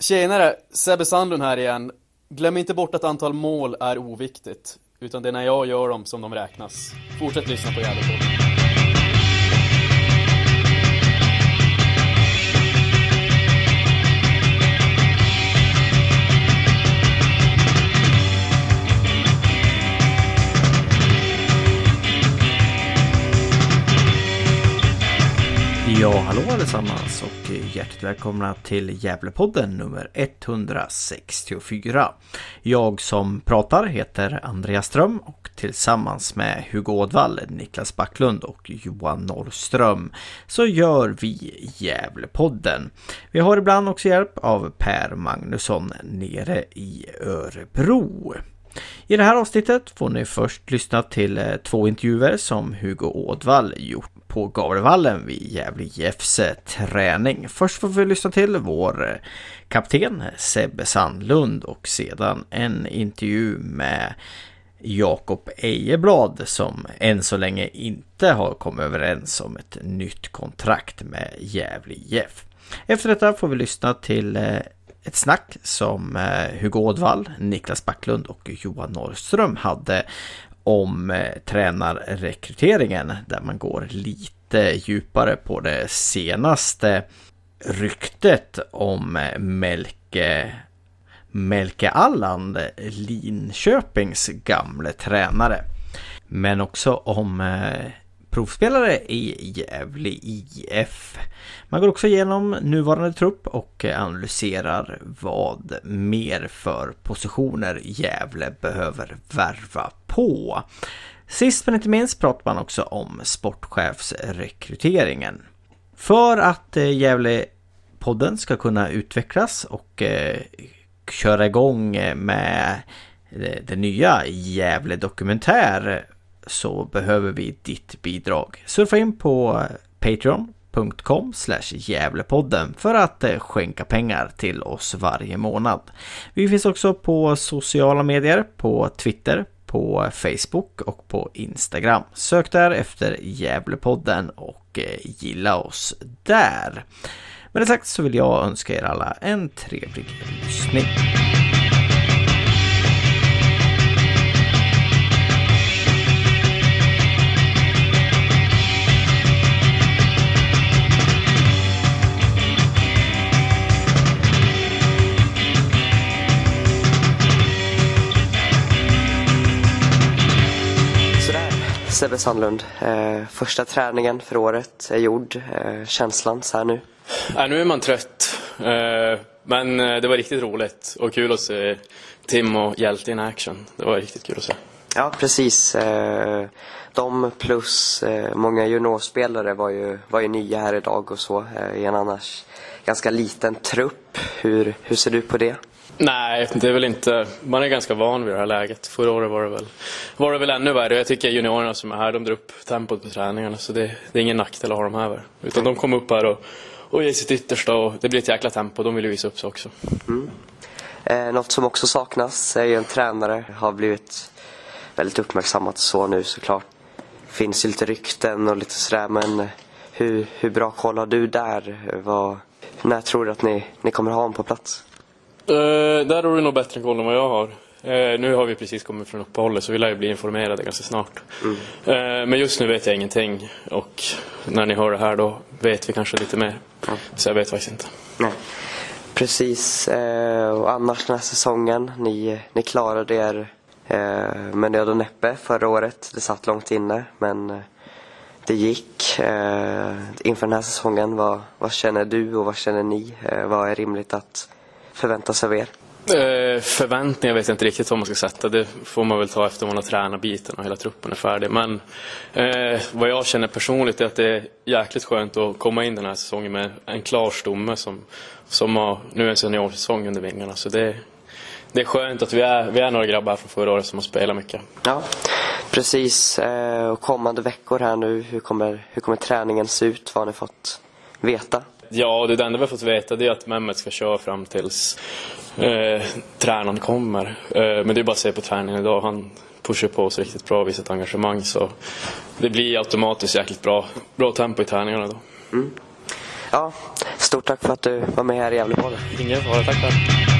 Tjenare, Sebbe Sandlund här igen. Glöm inte bort att antal mål är oviktigt, utan det är när jag gör dem som de räknas. Fortsätt lyssna på Gävlepodden. Ja, hallå allesammans och hjärtligt välkomna till Gävlepodden nummer 164. Jag som pratar heter Andreas Ström och tillsammans med Hugo Ådvall, Niklas Backlund och Johan Norrström så gör vi Gävlepodden. Vi har ibland också hjälp av Per Magnusson nere i Örebro. I det här avsnittet får ni först lyssna till eh, två intervjuer som Hugo Ådvall gjort på Gavlevallen vid Gävle IFs träning. Först får vi lyssna till vår eh, kapten Sebbe Sandlund och sedan en intervju med Jakob Ejeblad som än så länge inte har kommit överens om ett nytt kontrakt med Gävle IF. Efter detta får vi lyssna till eh, ett snack som eh, Hugo Ådvall, Niklas Backlund och Johan Norrström hade om eh, tränarrekryteringen där man går lite djupare på det senaste ryktet om eh, Melke Melke Alland, Linköpings gamle tränare. Men också om eh, provspelare i Gävle IF. Man går också igenom nuvarande trupp och analyserar vad mer för positioner Gävle behöver värva på. Sist men inte minst pratar man också om sportchefsrekryteringen. För att Gävlepodden Gävle-podden ska kunna utvecklas och eh, köra igång eh, med det nya Gävle Dokumentär så behöver vi ditt bidrag. Surfa in på eh, patreon.com Gävlepodden för att eh, skänka pengar till oss varje månad. Vi finns också på sociala medier, på Twitter, på Facebook och på Instagram. Sök där efter Gävlepodden och eh, gilla oss där. Med det sagt så vill jag önska er alla en trevlig lyssning. Sebbe Sandlund. Eh, första träningen för året är gjord. Eh, känslan så här nu? Ja, nu är man trött. Eh, men eh, det var riktigt roligt och kul att se Tim och Hjälte in action. Det var riktigt kul att se. Ja, precis. Eh, de plus eh, många juniorspelare var ju, var ju nya här idag och så i en annars ganska liten trupp. Hur, hur ser du på det? Nej, det är väl inte... Man är ganska van vid det här läget. Förra året var det väl, var det väl ännu värre. Jag tycker juniorerna som är här, de drar upp tempot på träningarna. Så det, det är ingen nackdel att ha dem här. Utan de kommer upp här och, och ger sitt yttersta och det blir ett jäkla tempo. De vill ju visa upp sig också. Mm. Eh, något som också saknas är ju en tränare. Har blivit väldigt uppmärksammat så nu såklart. Finns ju lite rykten och lite sådär men hur, hur bra koll har du där? Vad, när tror du att ni, ni kommer ha honom på plats? Uh, där har du nog bättre koll än vad jag har. Uh, nu har vi precis kommit från uppehållet så vi lär ju bli informerade ganska snart. Mm. Uh, men just nu vet jag ingenting och när ni hör det här då vet vi kanske lite mer. Mm. Så jag vet faktiskt inte. Nej. Precis, och annars den här säsongen, ni, ni klarade er med nöd och näppe förra året. Det satt långt inne men det gick. Inför den här säsongen, vad, vad känner du och vad känner ni? Vad är rimligt att förvänta sig av er? Eh, förväntningar vet jag inte riktigt vad man ska sätta. Det får man väl ta efter man har tränat biten och hela truppen är färdig. Men eh, vad jag känner personligt är att det är jäkligt skönt att komma in den här säsongen med en klar stomme som, som har nu en seniorsäsong under vingarna. Så det, det är skönt att vi är, vi är några grabbar från förra året som har spelat mycket. Ja, precis. Eh, och kommande veckor här nu, hur kommer, hur kommer träningen se ut? Vad har ni fått veta? Ja, det enda vi har fått veta det är att Mehmet ska köra fram tills eh, tränaren kommer. Eh, men det är bara att se på träningen idag. Han pushar på oss riktigt bra och visar ett engagemang. Så det blir automatiskt jäkligt bra, bra tempo i träningarna då. Mm. Ja, Stort tack för att du var med här i Gävlepodden. Ingen fara, tack själv.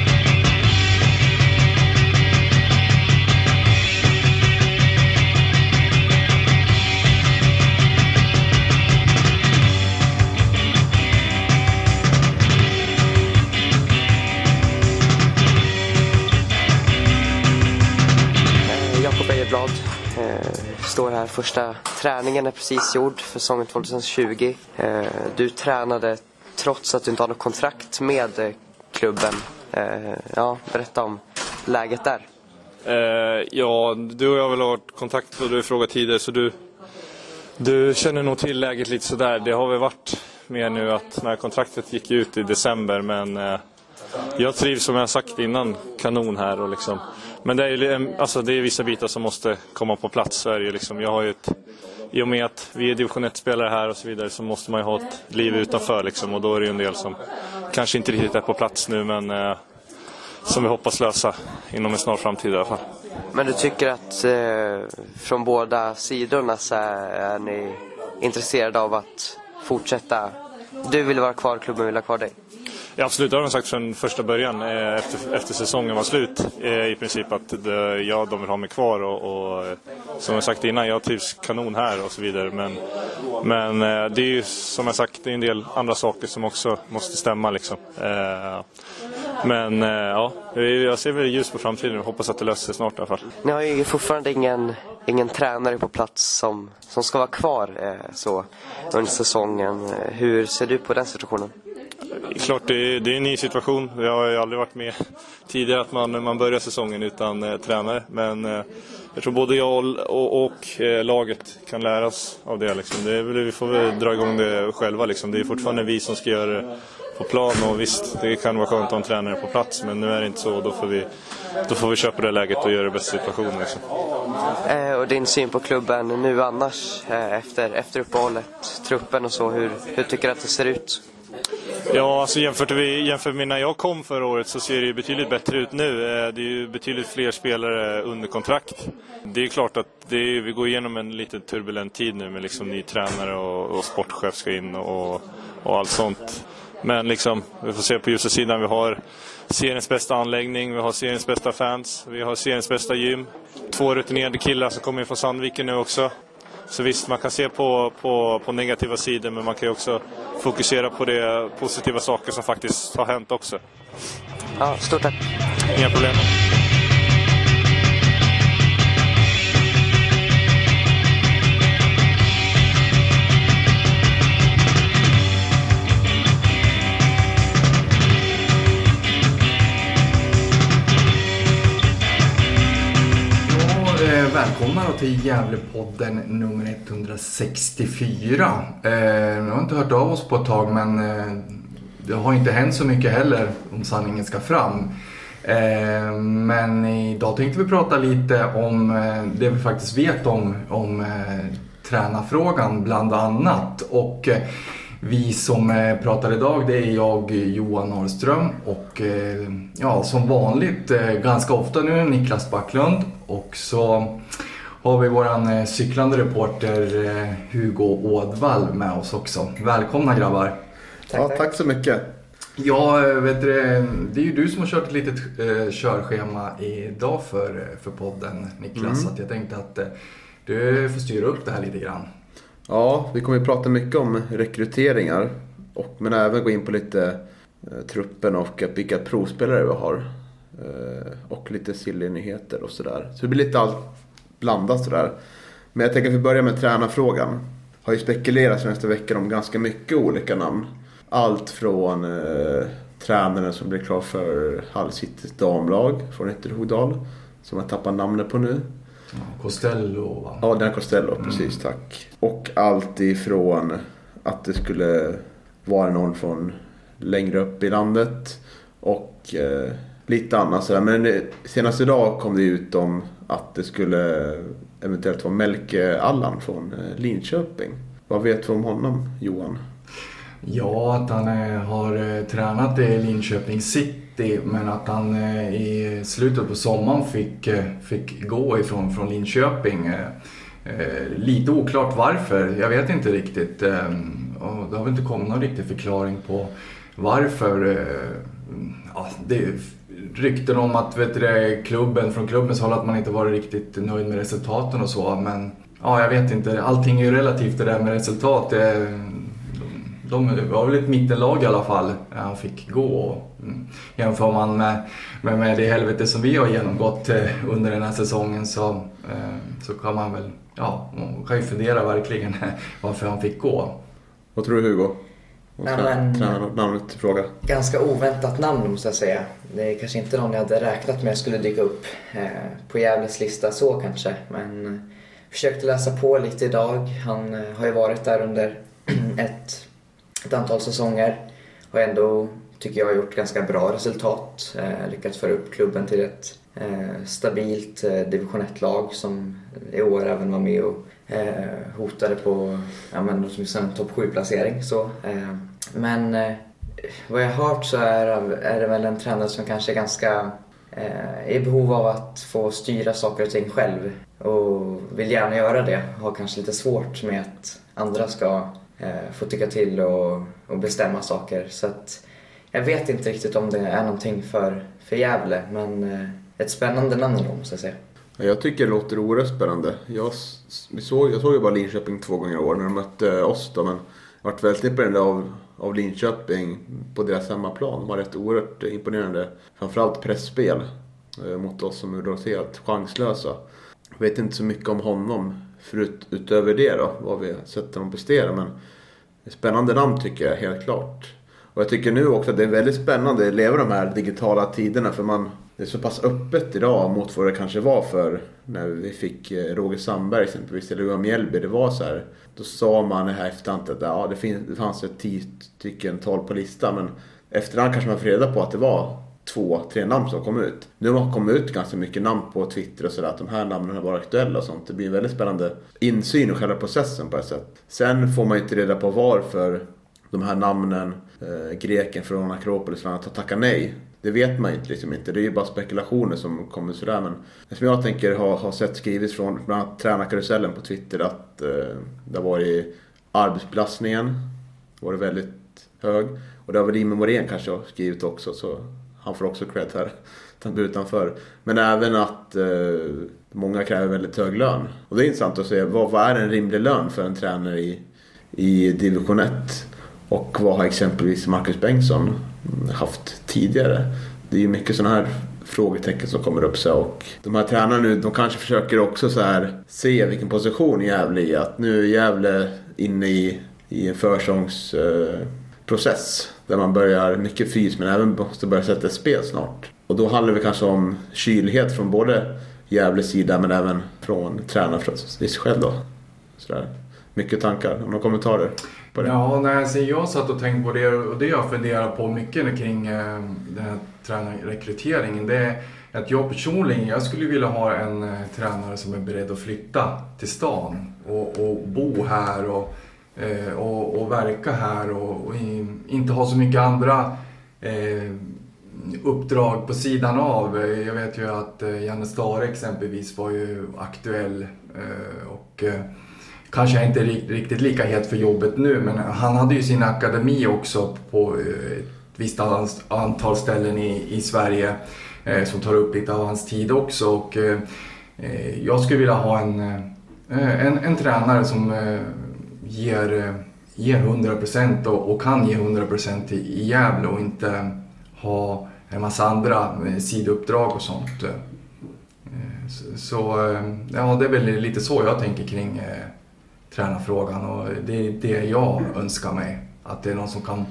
Eh, står här, första träningen är precis gjord för säsongen 2020. Eh, du tränade trots att du inte har något kontrakt med eh, klubben. Eh, ja, berätta om läget där. Eh, ja, du och jag har väl varit kontakt och du har frågat tidigare så du, du känner nog till läget lite sådär. Det har väl varit mer nu att när kontraktet gick ut i december men eh, jag trivs som jag sagt innan kanon här och liksom men det är, eh, alltså, det är vissa bitar som måste komma på plats. Så är det liksom. Jag har ju ett, I och med att vi är division 1-spelare här och så vidare så måste man ju ha ett liv utanför. Liksom, och då är det ju en del som kanske inte riktigt är på plats nu men eh, som vi hoppas lösa inom en snar framtid i alla fall. Men du tycker att eh, från båda sidorna så är ni intresserade av att fortsätta? Du vill vara kvar, klubben vill ha kvar dig? Ja, absolut, det har de sagt från första början eh, efter, efter säsongen var slut eh, i princip att det, ja, de vill ha mig kvar och, och eh, som jag sagt innan, jag trivs kanon här och så vidare. Men, men det är ju som jag sagt, det är en del andra saker som också måste stämma liksom. Men ja, jag ser väl ljus på framtiden och hoppas att det löser sig snart i alla fall. Ni har ju fortfarande ingen, ingen tränare på plats som, som ska vara kvar så under säsongen. Hur ser du på den situationen? Klart, det är, det är en ny situation. Jag har ju aldrig varit med tidigare att man, man börjar säsongen utan eh, tränare. Men eh, jag tror både jag och, och, och eh, laget kan lära oss av det. Liksom. det vi får väl dra igång det själva. Liksom. Det är fortfarande vi som ska göra det på plan. Och visst, det kan vara skönt att ha en tränare på plats. Men nu är det inte så. Då får vi, då får vi köpa det läget och göra det bästa situationen. Liksom. Eh, och din syn på klubben nu annars eh, efter, efter uppehållet, truppen och så. Hur, hur tycker du att det ser ut? Ja, alltså jämfört, vi, jämfört med när jag kom förra året så ser det ju betydligt bättre ut nu. Eh, det är ju betydligt fler spelare under kontrakt. Det är klart att det är, vi går igenom en lite turbulent tid nu med liksom ny tränare och, och sportchef ska in och, och allt sånt. Men liksom, vi får se på ljusa sidan. Vi har seriens bästa anläggning, vi har seriens bästa fans, vi har seriens bästa gym. Två rutinerade killar som kommer in från Sandviken nu också. Så visst, man kan se på, på, på negativa sidor men man kan ju också fokusera på de positiva saker som faktiskt har hänt också. Ja, stort tack. Inga problem. Välkomna till Gävlepodden nummer 164. Eh, jag har inte hört av oss på ett tag men eh, det har inte hänt så mycket heller om sanningen ska fram. Eh, men idag tänkte vi prata lite om eh, det vi faktiskt vet om, om eh, tränarfrågan bland annat. Och eh, vi som eh, pratar idag det är jag, Johan Norrström och ja, som vanligt ganska ofta nu Niklas Backlund och så har vi våran eh, cyklande reporter eh, Hugo Ådvall med oss också. Välkomna grabbar! Tack, ja, tack. tack så mycket! Ja, eh, vet du, det är ju du som har kört ett litet eh, körschema idag för, för podden Niklas. Mm. Så att jag tänkte att du får styra upp det här lite grann. Ja, vi kommer ju prata mycket om rekryteringar. Och, men även gå in på lite eh, truppen och vilka provspelare vi har. Eh, och lite silly nyheter och sådär. Så det blir lite allt blandat sådär. Men jag tänker att vi börjar med tränarfrågan. Har ju spekulerats nästa vecka om ganska mycket olika namn. Allt från eh, tränaren som blir klar för Hall Citys damlag från Ytterhogdal. Som jag tappar namnet på nu. Costello va? Ja, den är Costello, mm. precis tack. Och allt ifrån att det skulle vara någon från längre upp i landet. Och eh, lite annat sådär. Men senast idag kom det ut om att det skulle eventuellt vara Melke Allan från eh, Linköping. Vad vet du om honom, Johan? Ja, att han eh, har eh, tränat i Linköping City men att han eh, i slutet på sommaren fick, eh, fick gå ifrån från Linköping. Eh, lite oklart varför, jag vet inte riktigt. Och det har väl inte kommit någon riktig förklaring på varför. Ja, det är rykten om att vet du, klubben, från klubbens håll att man inte varit riktigt nöjd med resultaten och så. Men ja, jag vet inte. Allting är ju relativt det där med resultat. De var väl ett mittenlag i alla fall han fick gå. Mm. Jämför man med, med, med det helvete som vi har genomgått eh, under den här säsongen så, eh, så kan man väl, ja, man kan ju fundera verkligen varför han fick gå. Vad tror du Hugo? Nej, men, namnet fråga. Ganska oväntat namn måste jag säga. Det är kanske inte någon jag hade räknat med skulle dyka upp eh, på Gävles lista så kanske. Men försökte läsa på lite idag. Han har ju varit där under ett ett antal säsonger. Och ändå tycker jag har gjort ganska bra resultat. Eh, lyckats föra upp klubben till ett eh, stabilt eh, division 1-lag som i år även var med och eh, hotade på ja, men, en liksom topp 7-placering. Eh, men eh, vad jag har hört så är, är det väl en tränare som kanske är ganska eh, i behov av att få styra saker och ting själv och vill gärna göra det. Har kanske lite svårt med att andra ska eh, få tycka till och, och, bestämma saker. Så att jag vet inte riktigt om det är någonting för, för Gävle, men eh, ett spännande namn ändå måste jag säga. Jag tycker det låter oerhört spännande. Jag, såg, jag såg ju bara Linköping två gånger i år när de mötte eh, oss då, men jag varit väldigt imponerad av, av Linköping på deras hemmaplan. De har ett oerhört imponerande, framförallt pressspel eh, mot oss som är helt chanslösa. Jag vet inte så mycket om honom förut, utöver det då, vad vi sett honom prestera. Men spännande namn tycker jag helt klart. Och jag tycker nu också att det är väldigt spännande att leva de här digitala tiderna för man det är så pass öppet idag mot vad det kanske var för när vi fick eh, Roger Sandberg exempelvis, eller Johan Mjällby. Det var så här, då sa man i här efterhand att ja, det, finns, det fanns ett tio stycken tal på listan men efterhand kanske man får reda på att det var två, tre namn som kom ut. Nu har det kommit ut ganska mycket namn på Twitter och sådär att de här namnen har varit aktuella och sånt. Det blir en väldigt spännande insyn i själva processen på ett sätt. Sen får man ju inte reda på varför de här namnen, eh, greken från Akropolis och annat, har nej. Det vet man ju liksom inte. Det är ju bara spekulationer som kommer sådär. Men som jag tänker har, ha sett skrivits från bland annat tränarkarusellen på Twitter att eh, det har varit arbetsbelastningen var det väldigt hög. Och det har väl Jimmy Morén kanske skrivit också. Så han får också cred här. utanför. Men även att eh, många kräver väldigt hög lön. Och det är intressant att se vad, vad är en rimlig lön för en tränare i, i division 1? Och vad har exempelvis Marcus Bengtsson haft tidigare? Det är ju mycket sådana här frågetecken som kommer upp Så, och de här tränarna nu de kanske försöker också så här se vilken position Gävle är i. Att nu är Gävle inne i, i en försångs... Eh, där man börjar mycket fys men även måste börja sätta spel snart. Och då handlar det kanske om kylighet från både Gävles sida men även från tränaren för sig själv då. Sådär. Mycket tankar. Några kommentarer på det? Ja, nej, alltså, jag satt och tänkte på det och det jag funderar på mycket kring eh, den här tränarrekryteringen det är att jag personligen, jag skulle vilja ha en eh, tränare som är beredd att flytta till stan och, och bo här och eh, och, och, verka här och, och inte ha så mycket andra eh, uppdrag på sidan av. Eh, jag vet ju att eh, Janne Stare exempelvis var ju aktuell eh, och eh, kanske inte riktigt lika het för jobbet nu men han hade ju sin akademi också på eh, ett visst antal ställen i, i Sverige eh, som tar upp lite av hans tid också. Och, eh, eh, jag skulle vilja ha en, en, en tränare som ger, eh, ger 100% och, och kan ge 100% i, i Gävle och inte ha en massa andra eh, sidouppdrag och sånt. Eh, så, så ja, det är väl lite så jag tänker kring eh, tränarfrågan och det är det jag önskar mig. Att det är någon som kan,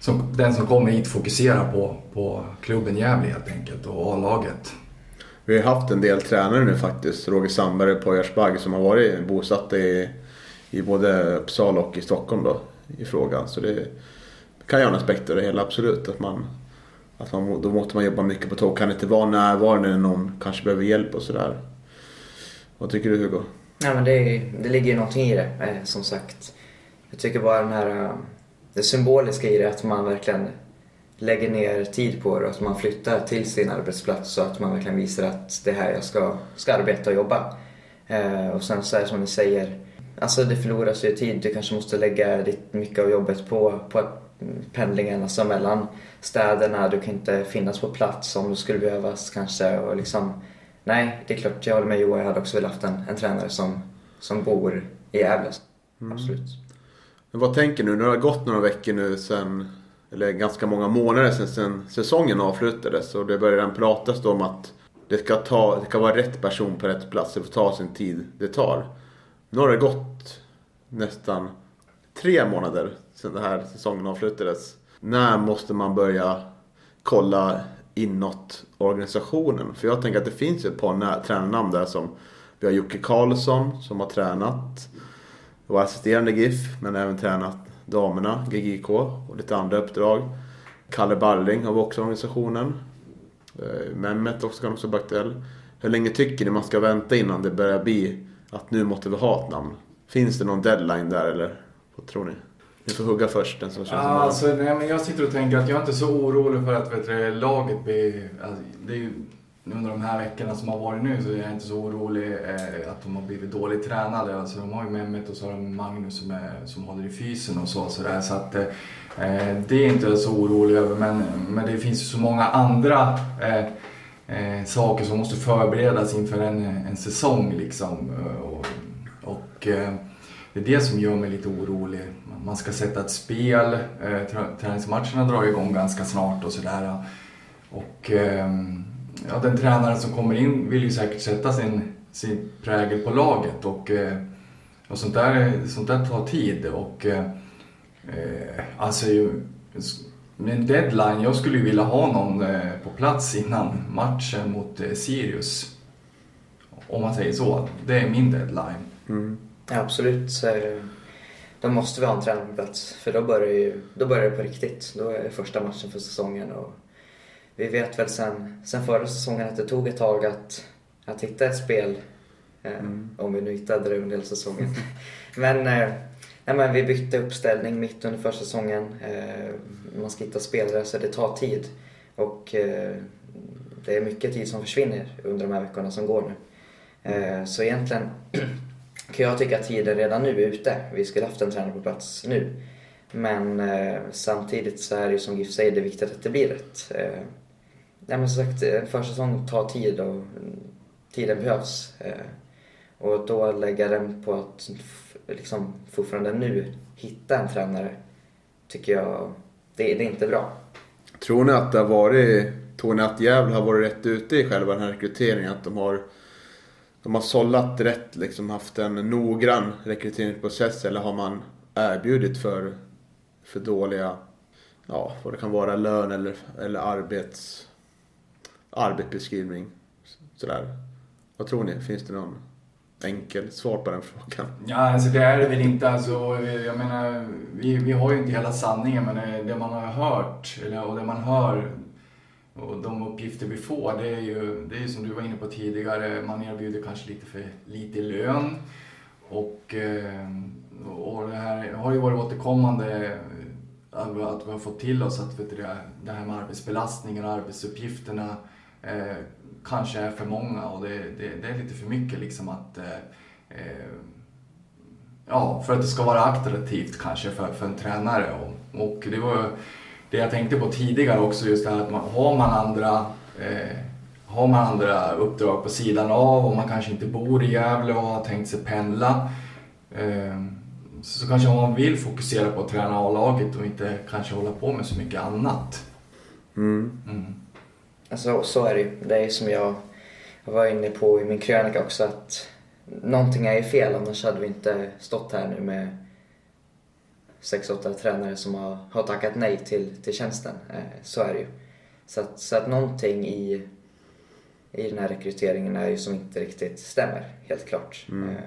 som, den som kommer hit fokuserar på, på klubben Gävle helt enkelt och A-laget. Vi har haft en del tränare nu faktiskt. Roger Sandberg på Poyars som har varit bosatta i i både Uppsala och i Stockholm då i frågan. Så det kan ju ha en aspekt av det hela absolut. Att man, att man, då måste man jobba mycket på tåg. Kan inte vara närvarande när någon kanske behöver hjälp och sådär. Vad tycker du Hugo? Ja, men det, det ligger ju någonting i det eh, som sagt. Jag tycker bara den här, eh, det symboliska i det att man verkligen lägger ner tid på det och att man flyttar till sin arbetsplats så att man verkligen visar att det är här jag ska, ska arbeta och jobba. Eh, och sen så är det som ni säger, Alltså det förloras ju tid. Du kanske måste lägga ditt, mycket av jobbet på, på att pendlingen alltså mellan städerna. Du kan inte finnas på plats om du skulle behövas kanske. Och liksom, nej, det är klart, jag håller med Johan. Jag hade också velat haft en, en tränare som, som bor i Gävle. Mm. Absolut. Men vad tänker du? Nu har det gått några veckor nu sen, eller ganska många månader sedan, sedan säsongen avslutades. Och det börjar redan pratas om att det ska, ta, det ska vara rätt person på rätt plats. Det får ta sin tid det tar. Nu har det gått nästan tre månader sedan den här säsongen avslutades. När måste man börja kolla inåt organisationen? För jag tänker att det finns ett par tränarnamn där som vi har Jocke Karlsson som har tränat och assisterande GIF men även tränat damerna, GGK och lite andra uppdrag. Kalle Balling har också organisationen. Eh, Mehmet också kan också vara aktuell. Hur länge tycker ni man ska vänta innan det börjar bli att nu måste vi ha ett namn? Finns det någon deadline där eller vad tror ni? Ni får hugga först den som känns ja, alltså, nej, men Jag sitter och tänker att jag är inte så orolig för att vet du, laget blir... Alltså, det är ju, under de här veckorna som har varit nu så är jag inte så orolig eh, att de har blivit dåligt tränade. Alltså, de har ju Mehmet och så har de Magnus som, är, som håller i fysen och så. Så, där. så att, eh, det är inte så orolig över. Men, men det finns ju så många andra eh, eh saker som måste förberedas inför en, en säsong. Liksom. Eh, och, och eh, det är det som gör mig lite orolig. Man ska sätta ett spel, eh, träningsmatcherna drar igång ganska snart och sådär. Och eh, ja, den tränaren som kommer in vill ju säkert sätta sin, sin prägel på laget och, eh, och sånt, där, sånt där tar tid. Och, eh, eh alltså, en deadline, jag skulle ju vilja ha någon på plats innan matchen mot Sirius. Om man säger så. Det är min deadline. Mm. Ja, absolut. Så då måste vi ha en tränare på plats. För då börjar, ju, då börjar det på riktigt. Då är det första matchen för säsongen. Och vi vet väl sen, sen förra säsongen att det tog ett tag att, att hitta ett spel. Eh, mm. Om vi nu hittade det under hela säsongen. men, eh, nej, men vi bytte uppställning mitt under försäsongen. Eh, man ska hitta spelare så det tar tid. Och eh, det är mycket tid som försvinner under de här veckorna som går nu. Eh, så egentligen kan jag tycka att tiden redan nu är ute. Vi skulle haft en tränare på plats nu. Men eh, samtidigt så är det ju som GIF säger, det är viktigt att det blir rätt. Eh, nej men som sagt, en försäsong tar tid och tiden behövs. Eh, och då lägga den på att liksom, fortfarande nu hitta en tränare tycker jag, det, det är inte bra. Tror ni att det har varit, tror ni att Gävle har varit rätt ute i själva den här rekryteringen? Att de har de har sållat rätt, liksom haft en noggrann rekryteringsprocess eller har man erbjudit för, för dåliga, ja vad det kan vara, lön eller, eller arbets, arbetsbeskrivning. Sådär. Vad tror ni? Finns det någon enkel svar på den frågan? Ja, alltså det är det väl inte. Alltså, jag menar, vi, vi har ju inte hela sanningen men eh, det man har hört, eller, och det man hör och de uppgifter vi får, det är ju, det är som du var inne på tidigare, man erbjuder kanske lite för lite lön. Och, eh, och det här har ju varit återkommande att vi har fått till oss att vet du, det här med arbetsbelastningen och arbetsuppgifterna eh, kanske är för många och det, det, det, är lite för mycket liksom att eh, eh, Ja, för att det ska vara attraktivt kanske för, för en tränare. Och, och det var det jag tänkte på tidigare också, just det här att man, har man andra eh, har man andra uppdrag på sidan av och man kanske inte bor i Gävle och har tänkt sig pendla eh, så kanske man vill fokusera på att träna A-laget och inte kanske hålla på med så mycket annat. Mm. Mm. Alltså, så är det ju. Det är som jag var inne på i min krönika också att någonting är ju fel annars hade vi inte stått här nu med sex, åtta tränare som har, har tackat nej till, till tjänsten. Eh, så är det ju. Så att, så att någonting i, i den här rekryteringen är ju som inte riktigt stämmer, helt klart. Mm. Eh,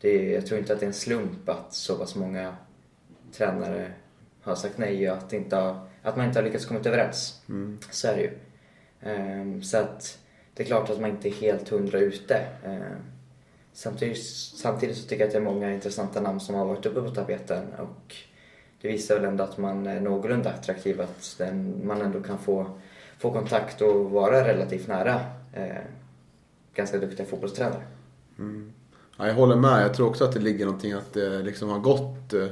det är, jag tror inte att det är en slump att så pass många tränare har sagt nej och att, inte har, att man inte har lyckats komma överens. Mm. Så är det ju. Ehm, så att det är klart att man inte är helt hundra ute. Ehm, samtidigt, samtidigt så tycker jag att det är många intressanta namn som har varit uppe på tapeten och det visar väl ändå att man är någorlunda attraktiv, att den, man ändå kan få, få kontakt och vara relativt nära eh, ganska duktiga fotbollstränare. Mm. Ja, jag håller med. Jag tror också att det ligger någonting att det liksom har gått eh,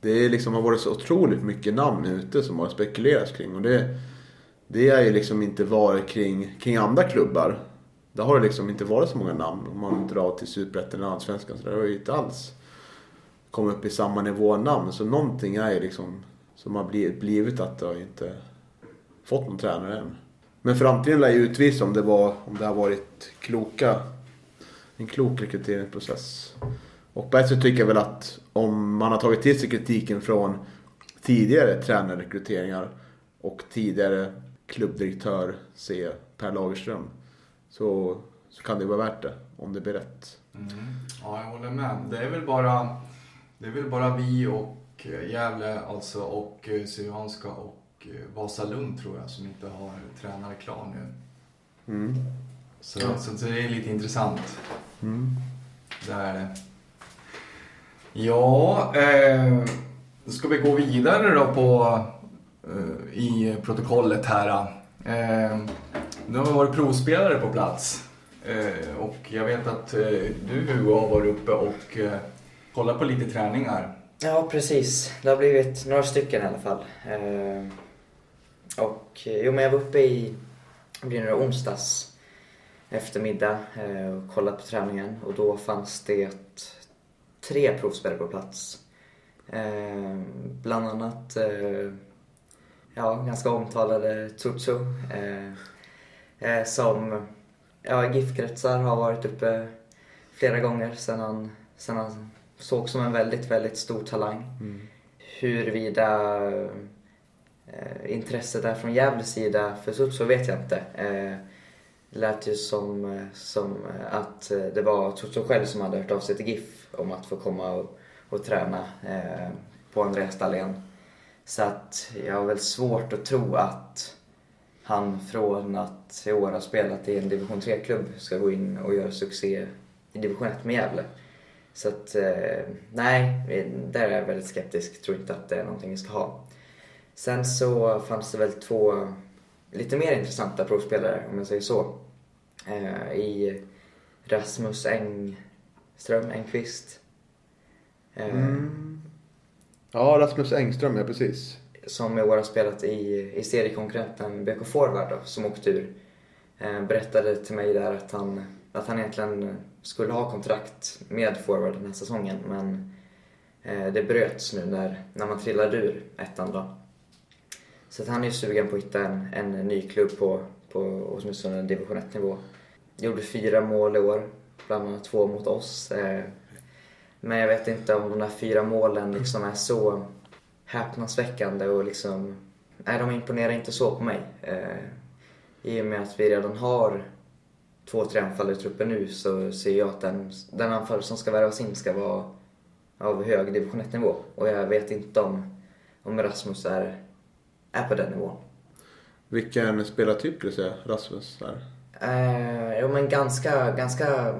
det är liksom, har varit så otroligt mycket namn ute som har spekulerats kring. Och det, det är ju liksom inte varit kring, kring andra klubbar. Där har det liksom inte varit så många namn. Om man drar till Superettan eller Allsvenskan så det har ju inte alls kommit upp i samma nivå namn. Så någonting är ju liksom som har blivit, att det har inte fått någon tränare än. Men framtiden lär ju utvisa om det, var, om det har varit kloka, en klok rekryteringsprocess. Och på ett sätt tycker jag väl att om man har tagit till sig kritiken från tidigare tränarrekryteringar och tidigare klubbdirektör C. Per Lagerström så, så kan det vara värt det om det blir rätt. Mm. Ja, jag håller med. Det är väl bara, det är väl bara vi och eh, Gävle alltså och eh, Syrianska och eh, Vasalund tror jag som inte har tränare klar nu. Mm. Så, så, så det är lite intressant. Mm. Det är det. Ja, eh, ska vi gå vidare då på, Eh, i protokollet här. Eh, nu har vi varit provspelare på plats. Eh, och jag vet att du Hugo har varit uppe och kollat på lite träningar. Ja, precis. Det har blivit några stycken i alla fall. Och jo, men jag var uppe i, det blir nu onsdags eftermiddag och kollade på träningen och då fanns det tre provspelare på plats. Bland annat ja, ganska omtalade Tutsu eh, eh, som ja, GIF-kretsar har varit uppe flera gånger sedan han, sedan han såg som en väldigt, väldigt stor talang. Huruvida eh, intresset är från Gävles sida för Tutsu vet jag inte. Eh, lät ju som, eh, som att eh, det var Tutsu själv som hade hört av sig till GIF om att få komma och, och träna eh, på Andreas Dahlén. Så att jag har väl svårt att tro att han från att i år ha spelat i en division 3-klubb ska gå in och göra succé i division 1 med Gävle. Så att, eh, nej, där är jag väldigt skeptisk. Tror inte att det är någonting vi ska ha. Sen så fanns det väl två lite mer intressanta provspelare, om jag säger så. Eh, I Rasmus Engström, Engqvist. Eh, mm. Ja, Rasmus Engström, ja precis. som i år har spelat i, i seriekonkurrenten BK Forward då, som åkte ur. Eh, berättade till mig där att han, att han egentligen skulle ha kontrakt med Forward den här säsongen men eh, det bröts nu när, när man trillade ur ettan då. Så att han är ju sugen på att hitta en, en ny klubb på, på åtminstone division 1-nivå. Gjorde fyra mål i år, bland annat två mot oss. Eh, men jag vet inte om de här fyra målen liksom är så häpnadsväckande och liksom... Nej, de imponerar inte så på mig. Eh, I och med att vi redan har två, tre anfallare i truppen nu så ser jag att den, den anfallare som ska värvas in ska vara av hög division 1-nivå. Och jag vet inte om, om Rasmus är, är på den nivån. Vilken spelartyp skulle du säga Rasmus är? Eh, jo, men ganska, ganska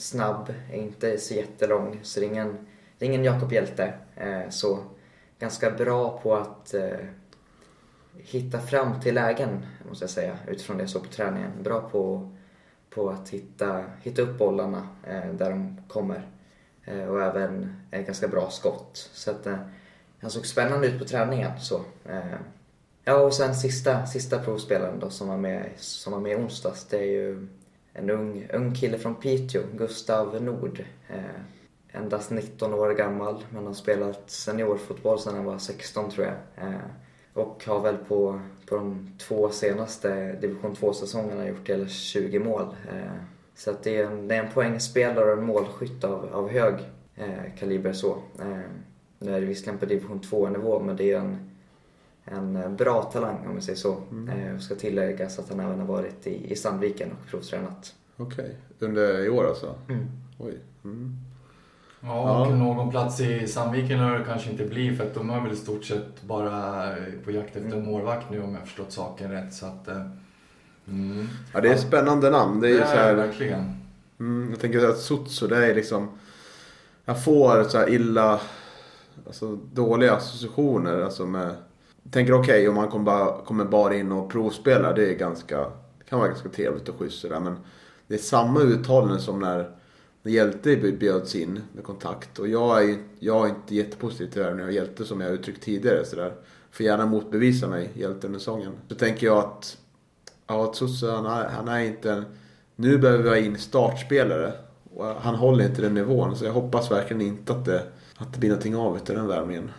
snabb, inte så jättelång. Så det är ingen, det är ingen Jakob Hjälte. Eh, så ganska bra på att eh, hitta fram till lägen, måste jag säga, utifrån det jag såg på träningen. Bra på, på att hitta, hitta upp bollarna eh, där de kommer. Och även ett ganska bra skott. Så att, han såg spännande ut på träningen. Så, Ja, och sen sista, sista provspelaren då som var med, som var med i onsdags, det är ju en ung, ung kille från Piteå, Gustav Nord. Eh, endast 19 år gammal, men har spelat seniorfotboll sedan han var 16 tror jag. Eh, och har väl på, på de två senaste division 2-säsongerna gjort hela 20 mål. Eh, så att det är en, det är en poängspelare och en målskytt av, av hög eh, kaliber så. Eh, nu är det visserligen på division 2-nivå, men det är en en eh, bra talang om vi säger så. Eh, och ska tilläggas att han även har varit i, i Sandviken och provtränat. Okej, under i år alltså? Mm. Oj. Mm. Ja, och Ja. någon plats i Sandviken lär det kanske inte bli för att de är väl i stort sett bara på jakt efter en målvakt nu om jag förstått saken rätt. Så att, eh, mm. Ja, det är ett spännande namn. Det är Det så är det här, verkligen. mm, jag tänker att Sutsu, det är liksom... Jag får så här illa, alltså dåliga associationer. Alltså med, tänker okej om man kommer bara, kommer bara in och provspelar, det är ganska, det kan vara ganska trevligt och schysst sådär. Men det är samma uttalande som när, när Hjälte bjöds in med kontakt. Och jag är, jag är inte jättepositiv till värvningen av Hjälte som jag uttryckt tidigare. Så där. Får gärna motbevisa mig, Hjälte under sången. Så tänker jag att, ja, Tusse han är, han är inte en... Nu behöver vi ha in startspelare. Och han håller inte den nivån. Så jag hoppas verkligen inte att det, att det blir någonting av efter den värvningen.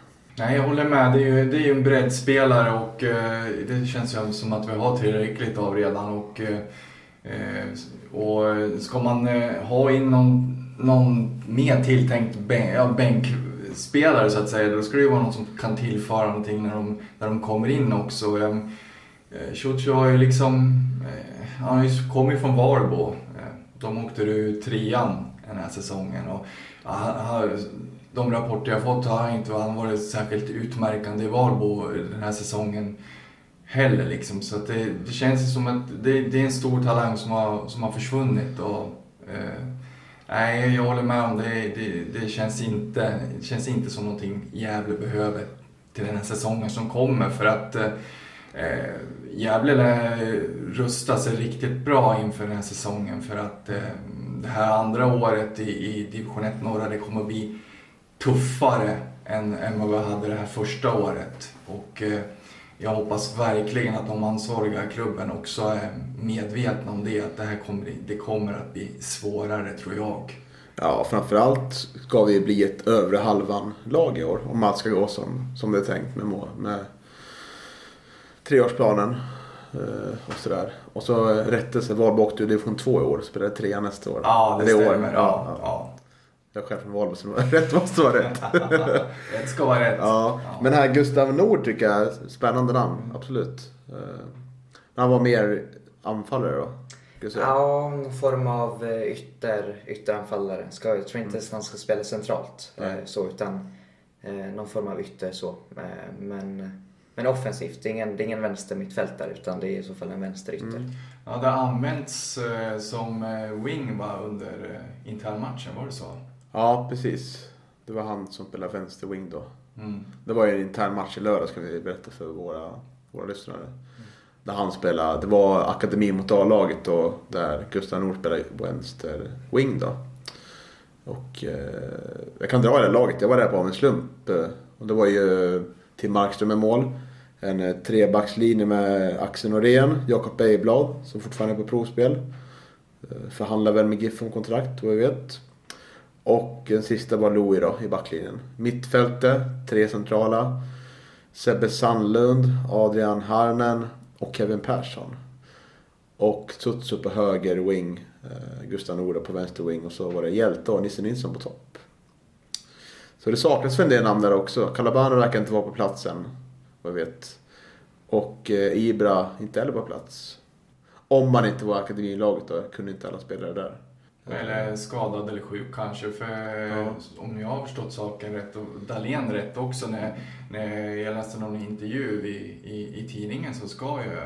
Nej, jag håller med. Det är ju, det är ju en breddspelare och eh, det känns ju som att vi har tillräckligt av redan. Och, eh, och ska man eh, ha in någon, någon mer tilltänkt bänk, ja, bänkspelare så att säga, då ska det ju vara någon som kan tillföra någonting när de, när de kommer in också. Ehm, eh, har ju liksom, eh, han kommer ju från Varbo. Eh, de åkte ur trean den här säsongen. Och, ja, de rapporter jag fått har inte han varit särskilt utmärkande i Valbo den här säsongen heller. Liksom. Så det, det, känns som att det, det, är en stor talang som har, som har försvunnit. Och, eh, nej, jag håller med om det. Det, det, känns inte, det känns inte som någonting Gävle behöver till den här säsongen som kommer. För att eh, Gävle lär rusta sig riktigt bra inför den här säsongen. För att eh, det här andra året i, i division 1 norra, det kommer bli tuffare än, än vad vi hade det här första året. Och eh, jag hoppas verkligen att de ansvariga i klubben också är medvetna om det. Att det här kommer, det kommer att bli svårare tror jag. Ja, framförallt ska vi bli ett övre halvan-lag i år. Om allt ska gå som, som det är tänkt med, med treårsplanen. Eh, och sådär. Och så rättelse, Valbo åkte ju division 2 i år. Spelade trea nästa år. Ja, det, det stämmer. År. Ja, ja. ja. Jag själv från Valbo så rätt måste vara rätt. rätt ska vara rätt. Ja. ja. Men här Gustav Nord tycker jag är spännande namn. Absolut. Men eh, han var mer anfallare då? Ja, någon form av eh, ytter, ytteranfallare. Ska, jag tror inte mm. han ska spela centralt. Mm. Så, utan någon form av ytter så. Men, men offensivt. Det är ingen, det är ingen vänster mittfältare utan det är i så fall en vänsterytter. Mm. Ja, det har använts som wing va, under internmatchen, var det så? Ja, precis. Det var han som spelade vänster wing då. Mm. Det var ju en intern match i lördags kan vi berätta för våra, våra lyssnare. Mm. Där han spelade, det var akademi mot A-laget då, där Gustav Nord spelade vänster wing då. Och eh, jag kan dra det laget, jag var där på av en slump. Och det var ju Tim Markström med mål. En trebackslinje med Axel Norén, Jakob Beiblad som fortfarande är på provspel. Eh, förhandlar väl med GIF om kontrakt vad vi vet. Och den sista var Louis då i backlinjen. Mittfältet, tre centrala. Sebbe Sandlund, Adrian Harnen och Kevin Persson. Och Tutsu på höger wing, eh, Gustav Nora på vänster wing och så var det Hjälte och Nisse Nilsson på topp. Så det saknas för en del namn där också. Calabano verkar inte vara på platsen, vad jag vet. Och eh, Ibra inte heller på plats. Om man inte var akademilaget då, kunde inte alla spelare där. Eller skadad eller sjuk kanske. För ja. om jag har förstått saken rätt och Dahlén rätt också när, när jag läste någon intervju i, i, i tidningen så ska ju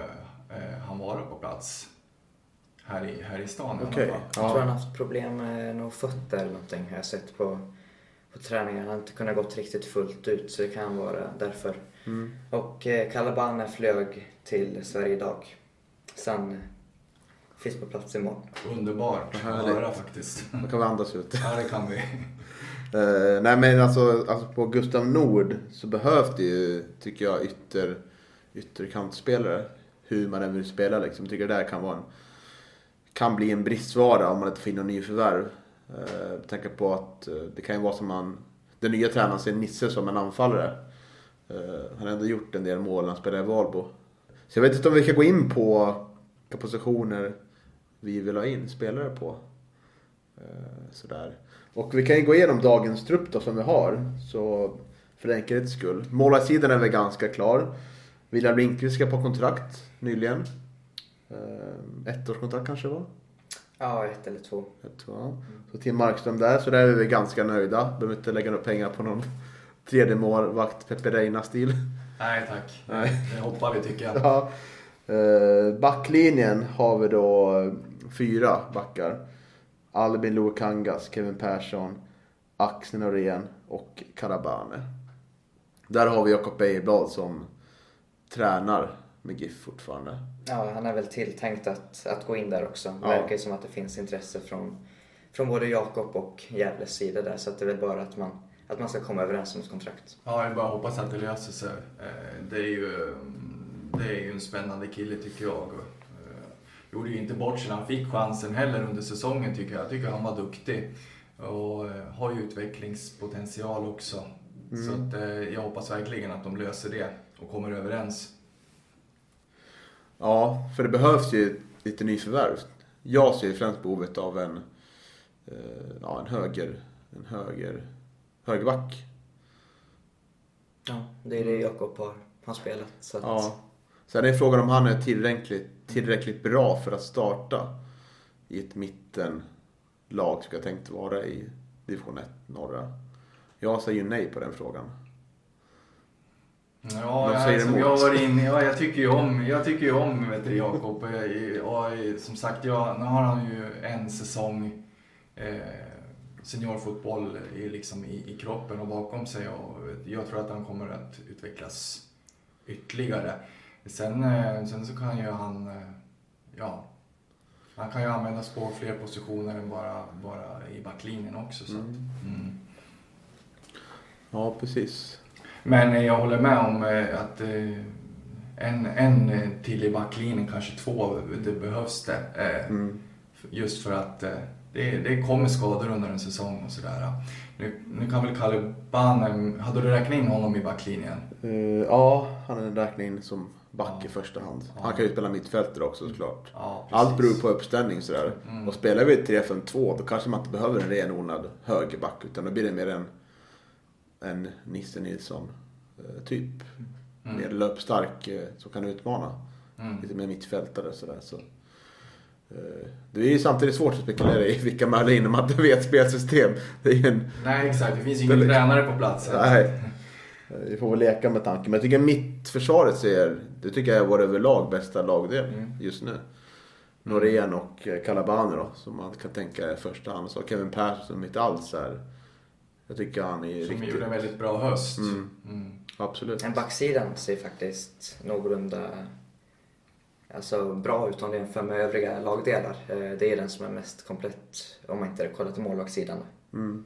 eh, han vara på plats här i, här i stan okay. Jag tror han har haft problem med några fötter eller någonting har jag sett på, på träningen. Han har inte kunnat gått riktigt fullt ut så det kan vara därför. Mm. Och eh, Calabane flög till Sverige idag. Sen finns på plats imorgon. Underbart att höra faktiskt. Då kan vi andas ut. Ja, det kan vi. uh, nej men alltså, alltså på Gustav Nord så behövs det ju, tycker jag, ytter, ytterkantspelare. Hur man än vill spela liksom. Jag tycker det där kan vara en, kan bli en bristvara om man inte får in någon ny förvärv. Uh, tänker på att uh, det kan ju vara som man, den nya tränaren ser Nisse som en anfallare. Uh, han har ändå gjort en del mål när han spelade i Valbo. Så jag vet inte om vi kan gå in på positioner vi vill ha in spelare på. Eh, sådär. Och vi kan ju gå igenom dagens trupp då som vi har. Så för enkelhets skull. Målarsidan är väl ganska klar. William Lindqvist ska på kontrakt nyligen. Eh, ettårskontrakt kanske va? Ja, ett eller två. Ett, ja. Så Tim Markström där, så där är vi ganska nöjda. Behöver inte lägga några pengar på någon tredje målvakt Pepe Reina-stil. Nej tack, Nej. det hoppar vi tycker jag. Ja. Eh, backlinjen har vi då fyra backar. Albin Luokangas, Kevin Persson, Axel Norén och Karabane. Där har vi Jakob Beiblad som tränar med GIF fortfarande. Ja, han är väl tilltänkt att, att gå in där också. Det ja. verkar ju som att det finns intresse från, från både Jakob och Gävles sida där. Så att det är väl bara att man, att man ska komma överens om ett kontrakt. Ja, jag bara hoppas att det löser sig. Eh, Det är ju, det är ju en spännande kille tycker jag. Gjorde ju inte bort sig han fick chansen heller under säsongen tycker jag. Jag tycker han var duktig. Och eh, har ju utvecklingspotential också. Så att, eh, jag hoppas verkligen att de löser det och kommer överens. Ja, för det behövs ju lite nyförvärv. Jag ser ju främst behovet av en, eh, ja, en höger, en höger, högerback. Ja, det är det Jakob har, har spelat. Så att, Ja. Sen är frågan om han är tillräckligt, tillräckligt bra för att starta i ett mittenlag som jag tänkt vara i division 1 norra. Jag säger ju nej på den frågan. Ja, De jag, emot. jag var inne, ja, jag tycker ju om, jag tycker ju om vet du, Jakob. Och som sagt, jag, nu har han ju en säsong eh, seniorfotboll i, liksom i, i kroppen och bakom sig. Och jag tror att han kommer att utvecklas ytterligare. Sen, eh, sen så kan ju han, eh, ja, han kan ju användas på fler positioner än bara, bara i backlinjen också. Så. att, Mm. Ja, precis. Men jag håller med om eh, att en, en till i backlinjen, kanske två, det behövs det. Mm. Just för att det, det kommer skador under en säsong och sådär. Nu, nu kan väl Kalle Banem, hade du räknat in honom i backlinjen? Eh, ja, han är räknad in som back i första hand. Han kan ju spela mittfältare också såklart. Ja, Allt beror på uppställning sådär. Mm. Och spelar vi 3-5-2 då kanske man inte behöver en renodlad högerback utan då blir det mer en, en Nisse Nilsson eh, typ. Mm. Mer löpstark eh, som kan utmana. Mm. Lite mer mittfältare sådär. Så. eh, Det är ju samtidigt svårt att spekulera i vilka möjliga in om man inte vet spelsystem. Det är en Nej exakt, det finns ju ingen tränare på plats. Nej. Vi får väl leka med tanken. Men jag tycker mittförsvaret ser, det tycker jag är vår överlag bästa lagdel Mm. just nu. Norén och eh, Calabani då, som man kan tänka är första hand. Så Kevin Persson som inte alls är... Jag tycker han är Som riktigt... gjorde en väldigt bra höst. Mm. Mm. Absolut. En backsidan ser faktiskt någorlunda alltså, bra ut om du jämför med övriga lagdelar. Eh, Det är den som är mest komplett om man inte kollar till målvaktssidan. Mm.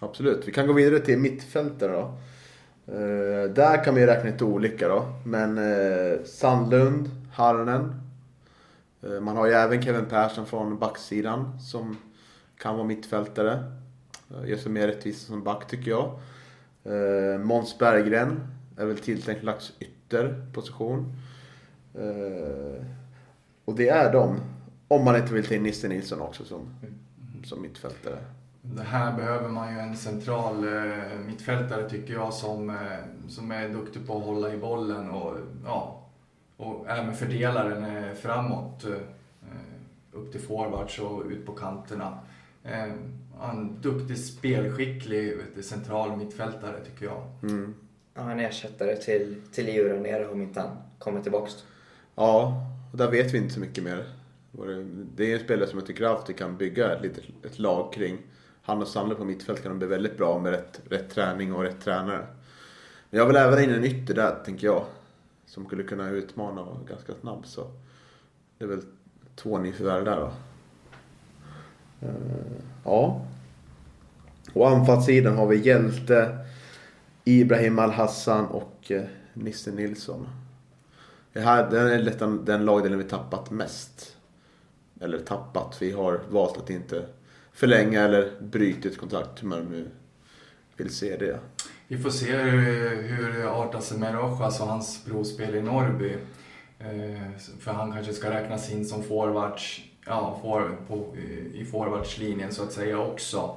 Absolut. Vi kan gå vidare till mittfältare då. Eh, där kan vi räkna lite olika då. Men eh, Sandlund, Harnen. Eh, man har ju även Kevin Persson från backsidan som kan vara mittfältare. Eh, gör sig mer rättvisa som back tycker jag. Eh, Måns Berggren är väl tilltänkt slags ytterposition. Eh, och det är de. Om man inte vill ta in Nisse Nilsson också som, som mittfältare. Det här behöver man ju en central eh, mittfältare tycker jag som, eh, som är duktig på att hålla i bollen och, ja, och även fördela den eh, framåt. Eh, upp till forwards och ut på kanterna. Eh, en duktig spelskicklig vet du, central mittfältare tycker jag. Mm. Ja, en ersättare till, till nere om inte han kommer tillbaks. Ja, och där vet vi inte så mycket mer. Det- är en spelare som jag tycker alltid kan bygga ett, litet, ett lag kring. Han och Sandler på mittfält kan de bli väldigt bra med rätt, rätt träning och rätt tränare. Men jag vill även ha in en ytter där, tänker jag. Som skulle kunna utmana och vara ganska snabb. Så det är väl två nyförvärv där då. Eh, ja. Och anfallssidan har vi Hjälte, Ibrahim Al-Hassan och eh, Nisse Nilsson. Det här den är den lagdelen vi tappat mest. Eller tappat, vi har valt att inte förlänga eller bryta ett kontrakt hur man nu vill se det. Vi får se hur, hur det artar sig med Rojas och hans provspel i Norrby. Eh, för han kanske ska räknas in som forwards, ja, for, på, i forwardslinjen så att säga också.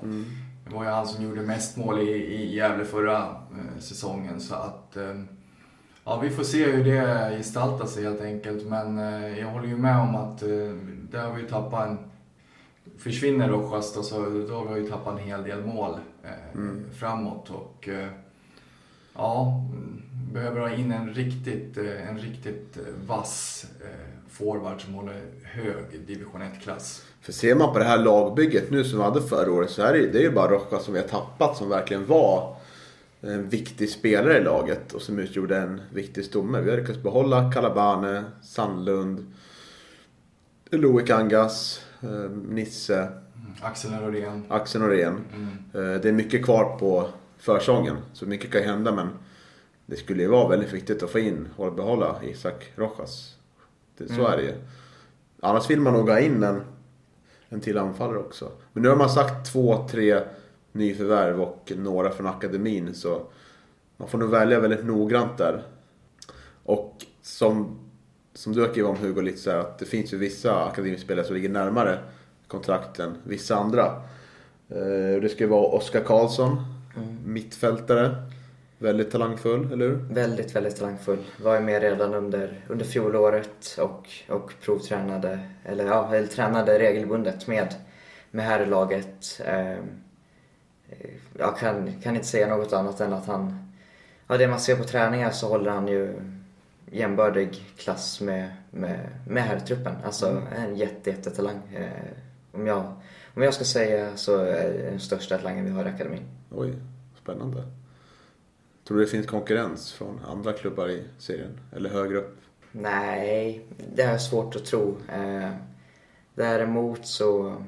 Det var ju han som gjorde mest mål i, i Gävle förra eh, säsongen så att eh, Ja, vi får se hur det gestaltar sig helt enkelt. Men eh, jag håller ju med om att eh, där har vi tappat en... Försvinner Rojas då, så då har vi ju tappat en hel del mål eh, framåt. Och eh, ja, mm, behöver ha in en riktigt, eh, en riktigt eh, vass eh, forward som håller hög division 1-klass. För ser man på det här lagbygget nu som vi hade förra året så är det, ju- det är ju bara Rojas som vi har tappat som verkligen var en viktig spelare i laget och som utgjorde en viktig stomme. Vi har lyckats behålla Calabane, Sandlund, Loic Angas, Nisse. Axel Norén. Axel Norén. Eh, Det är mycket kvar på försången, så mycket kan hända men det skulle ju vara väldigt viktigt att få in och behålla Isak Rojas. Det, så är det ju. Annars vill man nog ha in en, en till anfallare också. Men nu har man sagt två, tre nyförvärv och några från akademin så man får nog välja väldigt noggrant där. Och som, som du har skrivit om Hugo lite så här, att det finns ju vissa akademispelare som ligger närmare kontrakt än vissa andra. Eh, Det ska ju vara Oskar Karlsson, mittfältare. Väldigt talangfull, eller hur? Väldigt, väldigt talangfull. Var ju med redan under, under fjolåret och, och provtränade, eller ja, eller tränade regelbundet med, med herrlaget. Eh, jag kan, kan inte säga något annat än att han, ja det man ser på träningar så håller han ju jämbördig klass med, med, med herrtruppen. Alltså en jätte, jättetalang. Eh, om, jag, om jag ska säga så är det den största talangen vi har i akademin. Oj, spännande. Tror du det finns konkurrens från andra klubbar i serien? Eller högre upp? Nej, det jag svårt att tro. Eh, däremot så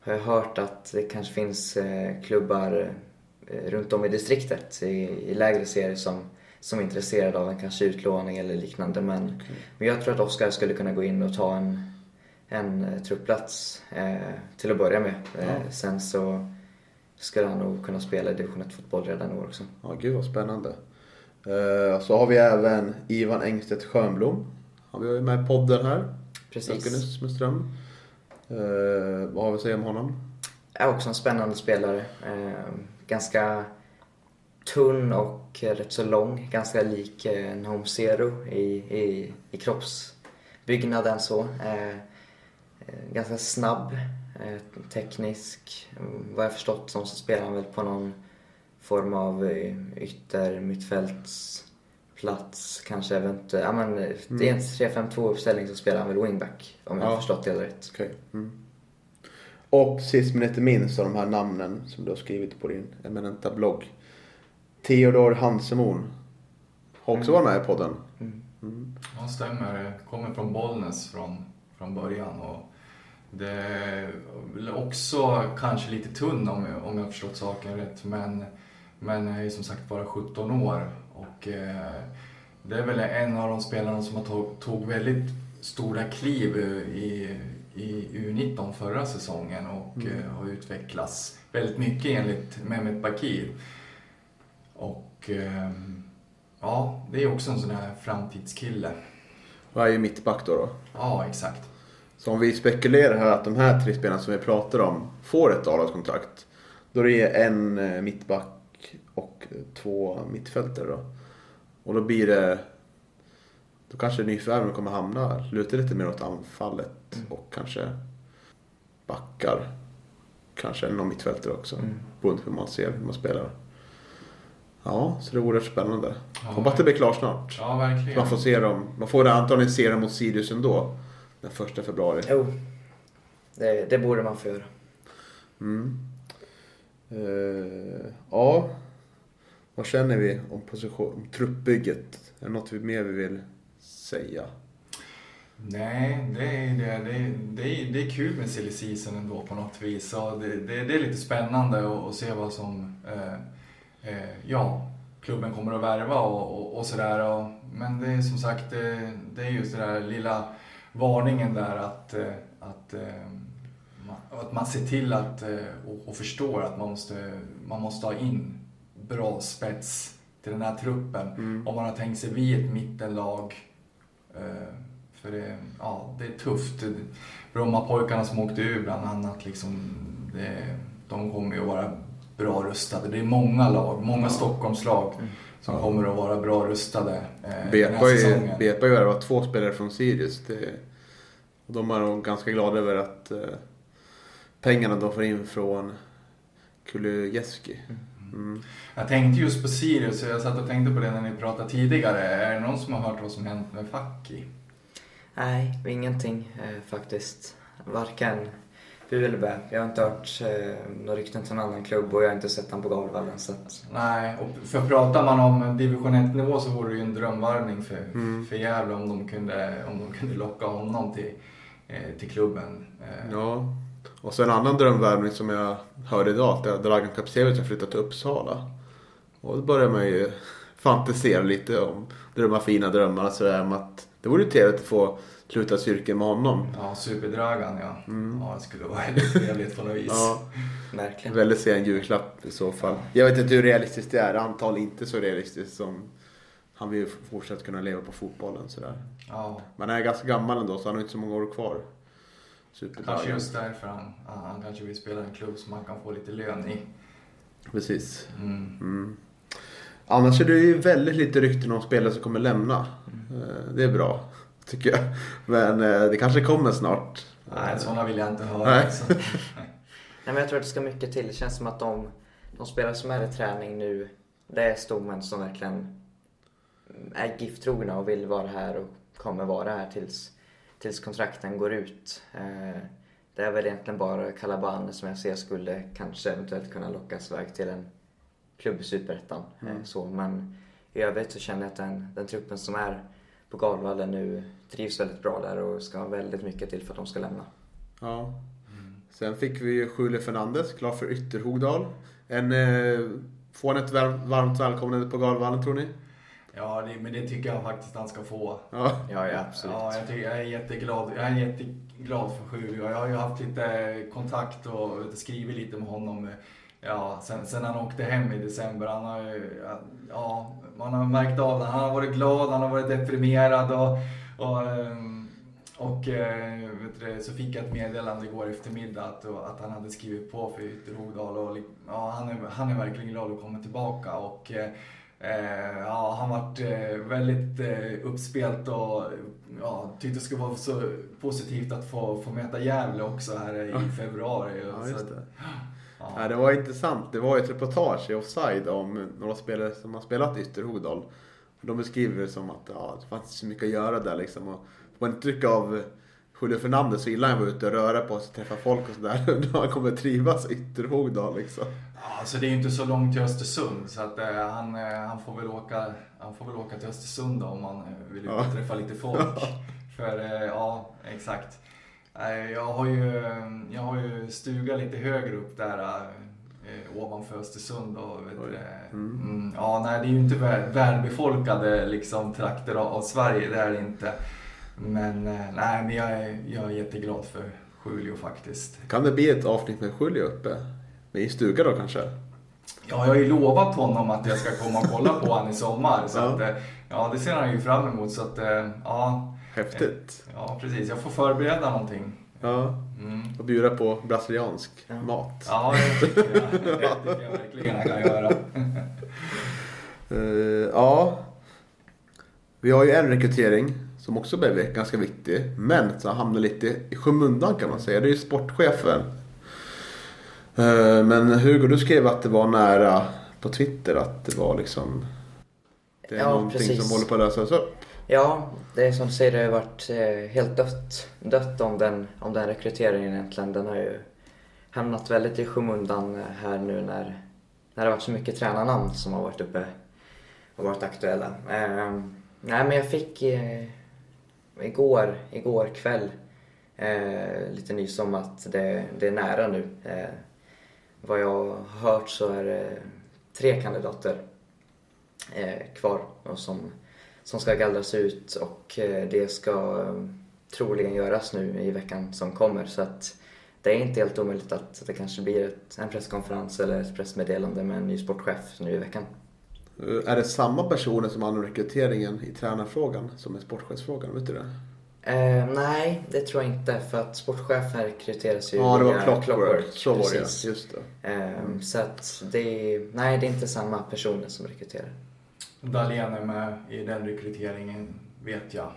har jag hört att det kanske finns eh, klubbar eh, runt om i distriktet i, i lägre serier som, som är intresserade av en kanske utlåning eller liknande. Men, men jag tror att Oskar skulle kunna gå in och ta en, en eh, truppplats eh, till att börja med. Eh, Sen så skulle han nog kunna spela i division 1-fotboll redan i år också. Ja, gud vad spännande. Eh, Så har vi även Ivan Engstedt Schönblom. Han var ju med i podden här. Precis. Med Ström. Eh, vad har vi att säga om honom? är också en spännande spelare. Eh, ganska tunn och rätt så lång. Ganska lik eh, en Home Zero i, i, i kroppsbyggnaden så. Eh, eh, ganska snabb, eh, teknisk. Mm, Vad jag förstått som så spelar han väl på någon form av eh, ytter mittfältsplats. Kanske eventuellt, ja men det är en 3-5-2 uppställning så spelar han väl wingback om jag har Ja. förstått det rätt. Okej. Mm. Och sist men inte minst av de här namnen som du har skrivit på din eminenta blogg. Theodor Hansemon. Har också varit med i podden. Ja, stämmer. Kommer från Bollnäs från, från början. Och det är också kanske lite tunn om, jag- om jag har förstått saken rätt. Men, men är ju som sagt bara 17 år. Och eh, det är väl en av de spelarna som har tog, tog väldigt stora kliv i, i U19 förra säsongen och eh, har utvecklats väldigt mycket enligt Mehmet Bakir. Och ehm, ja, det är också en sån här framtidskille. Och är ju mittback då. då. Ja, exakt. Så om vi spekulerar här att de här tre spelarna som vi pratar om får ett A-lagskontrakt. Då är det en eh, mittback och två mittfältare då. Och då blir det... Då kanske nyförvärven kommer hamna, luta lite mer åt anfallet och kanske backar. Kanske någon mittfältare också. Beroende på hur man ser hur man spelar. Ja, så det vore spännande. Ja. Hoppas det blir klart snart. Ja, verkligen. Man får se dem. Man får antagligen se dem mot Sirius ändå. Den första februari. Jo, det, det borde man få göra. Mm. Eh, ja, vad känner vi om, position, om truppbygget? Är det något vi mer vi vill säga? Nej, det är, det, det, är, det, är, det är kul med silly season ändå på något vis. Så det, det, det är lite spännande att, se vad som eh, ja, klubben kommer att värva och, och, och sådär. Och, men det är som sagt, det, det är just den där lilla varningen där att, eh, att, eh, att man ser till att eh, och, och förstår att man måste, man måste ha in bra spets till den här truppen. Om man har tänkt sig vi ett mittenlag Eh, För det, ja, det är tufft. Brommapojkarna som åkte ur bland annat, liksom, det, de kommer ju att vara bra rustade. Det är många lag, många Stockholmslag som kommer att vara bra rustade eh, den här Bepa är säsongen. Bepa har värvat två spelare från Sirius. Det, och de är nog ganska glada över att eh, pengarna de får in från Kulusevski. Mm. Jag tänkte just på Sirius, jag satt och tänkte på det när ni pratade tidigare. Är det någon som har hört vad som hänt med Facki? Nej, ingenting eh, faktiskt. Varken bu eller bä. Jag har inte hört eh, några rykten till någon annan klubb och jag har inte sett honom på Gavlevallen. Så att, Nej, och för pratar man om division 1-nivå så vore det ju en drömvarvning för, Mm. för Gävle om de kunde, om de kunde locka honom till, eh, till klubben. Eh, Ja, Och så en annan drömvärvning som jag hörde idag. Att Dragan Kapsevic har flyttat till Uppsala. Och då börjar man ju fantisera lite om drömma fina drömmar. Sådär, om att det vore ju trevligt att få sluta cirkeln med honom. Ja, Superdragan ja. Ja, det skulle vara väldigt trevligt på något vis. Ja, Verkligen. väldigt sen julklapp i så fall. Jag vet inte hur realistiskt det är. Antagligen inte så realistiskt som han vill ju fortsätta kunna leva på fotbollen sådär. Ja, Men han är ganska gammal ändå så han har inte så många år kvar. kanske Superdragan. just därför han, han, kanske vill spela i en klubb som han kan få lite lön i. Precis. Mm. Mm. Annars är det ju väldigt lite rykten om spelare som kommer lämna. Eh, Det är bra, tycker jag. Men eh, det kanske kommer snart. Nej, sådana vill jag inte höra. Nej. Alltså. Nej, men jag tror att det ska mycket till. Det känns som att de, de spelare som är i träning nu, det är stommen som verkligen är gifttrogna och vill vara här och kommer vara här tills, tills kontrakten går ut. Eh, Det är väl egentligen bara Calabane som jag ser skulle kanske eventuellt kunna lockas iväg till en klubb i Superettan. Eh, Så, men i övrigt så känner jag att den, den truppen som är på Galvallen nu trivs väldigt bra där och ska ha väldigt mycket till för att de ska lämna. Ja. Sen fick vi ju Julio Fernandes, klar för Ytterhogdal. En, eh, får han ett varmt, varmt välkomnande på Galvallen tror ni? Ja, det, men det tycker jag faktiskt han ska få. Ja. Ja, ja absolut. Ja, jag, tycker, jag är jätteglad. Jag är jätteglad för Julio. Jag har ju haft lite kontakt och skrivit lite med honom. Ja, sen, sen han åkte hem i december. Han har ju, ja, man har märkt av det. Han har varit glad, han har varit deprimerad och, och, ehm, och eh, du, så fick jag ett meddelande igår eftermiddag att, att han hade skrivit på för Ytterhogdal. Och, ja, han, är, han är verkligen glad att komma tillbaka. Och, eh, Eh, ja, han varit eh, väldigt eh, uppspelt och ja, tyckte det skulle vara så positivt att få, få möta Gävle också här i februari. Ja, Så. Ja. Det var intressant. Det var ett reportage i Offside om några spelare som har spelat Ytterhogdal. De beskriver det som att ja, det fanns inte så mycket att göra där liksom. Och man intryck av Julio Fernandez så gillar han att vara ute och röra på sig och träffa folk och sådär. Han kommer trivas i Ytterhogdal liksom. Alltså det är ju inte så långt till Östersund så att eh, han, eh, han, får väl åka, han får väl åka till Östersund då, om han eh, vill Ja. träffa lite folk. För eh, ja, exakt. Jag har ju, jag har ju stuga lite högre upp där eh, ovanför Östersund. Och, vet Mm. mm, ja, nej, det är ju inte väl, välbefolkade liksom, trakter av, av Sverige, det är det inte. Men, eh, nej, men jag, är, jag är jätteglad för Julio faktiskt. Kan det bli ett avsnitt med Julio uppe? I stuga då kanske? Ja, jag har ju lovat honom att jag ska komma och kolla på honom i sommar. Så Ja. att, eh, ja, det ser han ju fram emot. Så att, ja, Häftigt. ja, precis. Jag får förbereda någonting. Ja. Mm. Och bjuda på brasiliansk Ja. mat. Ja, det tycker jag, det tycker jag verkligen jag kan göra. Eh, ja. Vi har ju en rekrytering som också blev ganska viktig. Men som hamnar lite i skymundan kan man säga. Det är ju sportchefen. Eh, men Hugo, du skrev att det var nära på Twitter att det var liksom... Det är Ja, någonting precis. som håller på att lösas upp. Ja, det är som du säger, det har varit eh, helt dött, dött om, den, om den rekryteringen egentligen. Den har ju hamnat väldigt i skymundan här nu när, när det har varit så mycket tränarnamn som har varit uppe och varit aktuella. Eh, nej, men jag fick eh, igår, igår kväll eh, lite nys om att det, det är nära nu. Eh, vad jag har hört så är det tre kandidater eh, kvar och som som ska gallras ut och eh, det ska eh, troligen göras nu i veckan som kommer. Så att det är inte helt omöjligt att det kanske blir ett, en presskonferens eller ett pressmeddelande med en ny sportchef nu i veckan. Är det samma personer som handlar om rekryteringen i tränarfrågan som i sportchefsfrågan? Vet du det? Eh, nej, det tror jag inte för att sportchefen rekryteras ju Ja, det var via Clockwork. Så var det precis. Just det. Eh, Så att det är, nej, det är inte samma personer som rekryterar. Dahlén är med i den rekryteringen, vet jag.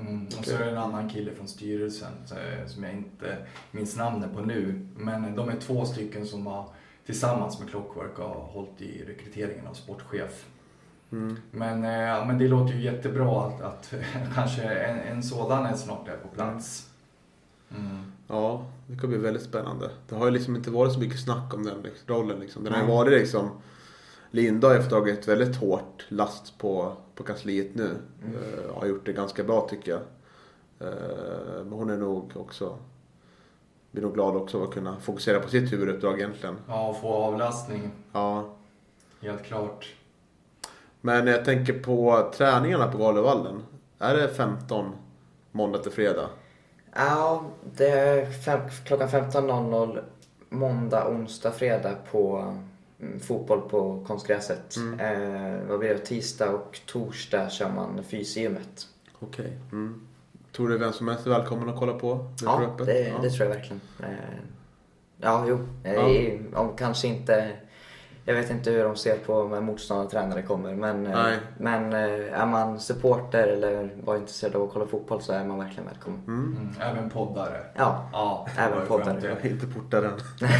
Mm. Och så är det en annan kille från styrelsen eh, som jag inte minns namnet på nu. Men de är två stycken som har tillsammans med Clockwork har hållit i rekryteringen av sportchef. Mm. Men, eh, men det låter ju jättebra att, att kanske en, en sådan är snart är på plats. Mm. Ja, det kommer bli väldigt spännande. Det har ju liksom inte varit så mycket snack om den rollen. Liksom. Den har ju varit liksom... Linda har ju tagit väldigt hårt last på, på kansliet nu. Eh, har gjort det ganska bra tycker jag. Eh, men hon är nog också blir nog glad också att kunna fokusera på sitt huvuduppdrag egentligen. Ja, och få avlastning. Ja. Helt klart. Men jag tänker på träningarna på Galevallen. Är det 15 måndag till fredag? Ja, det är fem, klockan 15.00 måndag, onsdag, fredag på mm, fotboll på konstgräset. Mm. Eh, vad blir det? Tisdag och torsdag kör man fysgymmet. Okej. Mm. Tror du vem som helst är välkommen att kolla på? Ja, jag det, Ja. det tror jag verkligen. Eh, ja, jo. Eh, Ja. Om kanske inte... Jag vet inte hur de ser på när motståndartränare kommer men, eh, men eh, är man supporter eller bara intresserad av att kolla fotboll så är man verkligen välkommen. Mm. Även poddare. Ja, Ja, Även var poddare. Jag är inte portad än.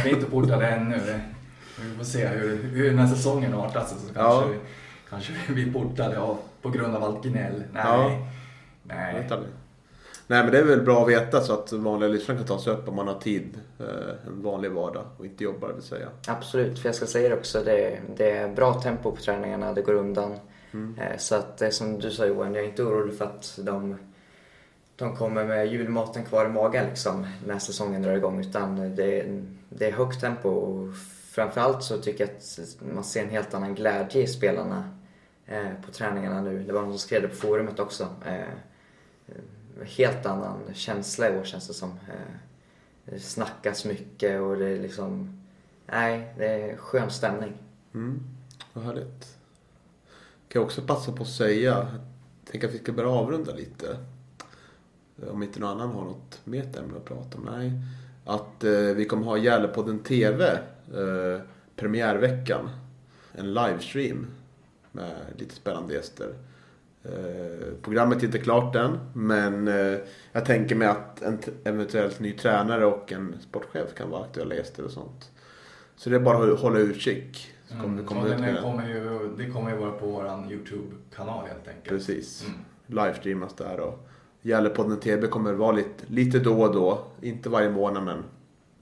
Vi är inte portade ännu. Vi får se hur, hur när säsongen artar sig så kanske, Ja. vi, kanske vi blir portade av, på grund av allt gnäll. Nej. Ja. Nej. Nej men det är väl bra att veta så att vanliga lyssnare kan ta sig upp om man har tid. eh, En vanlig vardag och inte jobbar vill säga. absolut. För jag ska säga det också, det, det är bra tempo på träningarna, det går undan. Eh, Så att det är som du sa Johan, jag är inte orolig för att de, de kommer med julmaten kvar i magen liksom när säsongen drar igång. Utan det, det är högt tempo och framförallt så tycker jag att man ser en helt annan glädje i spelarna eh, på träningarna nu. Det var någon som skrev det på forumet också. Eh, eh, helt annan känsla i år känns det som. Det snackas mycket och det är liksom... Nej, det är skön stämning. Mm, vad härligt. Kan jag också passa på att säga, tänk att vi ska börja avrunda lite. Om inte någon annan har något mer ämne att prata om. Nej. Att eh, vi kommer ha Gävlepodden TV eh, premiärveckan. En livestream med lite spännande gäster. Eh, programmet är inte klart än men eh, jag tänker mig att en eventuellt ny tränare och en sportchef kan vara aktuella gäster och sånt. Så det är bara att hålla utkik. Så kommer vi komma och ut med det. kommer ju, det kommer ju vara på vår YouTube-kanal helt enkelt. Precis. Mm. Livestreamas där och Gällepodden TV kommer vara lite, lite då och då. Inte varje månad men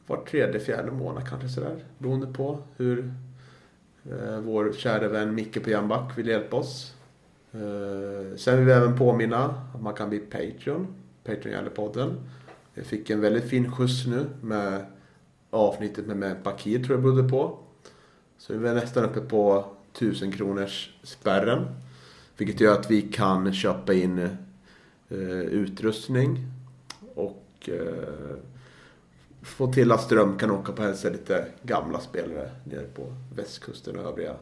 var tredje, fjärde månad kanske sådär. Beroende på hur eh, vår kära vän Micke på Jambak vill hjälpa oss. Eh, sen vill vi även påminna att man kan bli Patreon. Patreon Gällepodden. Jag fick en väldigt fin skjuts nu med avsnittet med, med Bakir tror jag berodde på. Så vi är nästan uppe på 1000 kronors spärren. Vilket gör att vi kan köpa in eh, utrustning och eh, få till att Ström kan åka på hälsa lite gamla spelare nere på västkusten och övriga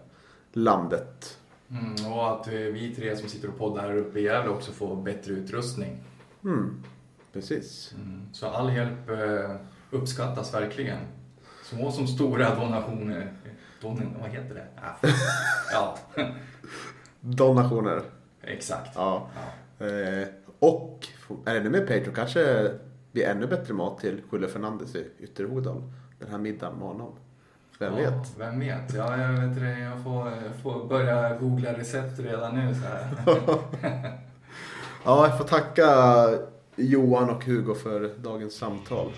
landet. Mm, och att vi, vi tre som sitter och poddar här uppe i Gävle också får bättre utrustning. Mm, precis. Mm, så all hjälp eh, uppskattas verkligen. Små som stora donationer. Don, vad heter det? Ah, ja, Donationer. exakt. Ja. Ja. Eh, och är det ännu mer Patreon kanske blir ännu bättre mat till Julle Fernandes i Ytterhogdal. Den här middagen med honom. Vem Ja, vet? Vem vet? Ja, jag, vet det, jag, får, jag får börja googla recept redan nu. Så här. Ja, jag får tacka Johan och Hugo för dagens samtal.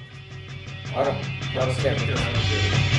Ja, då. Bra skrevet.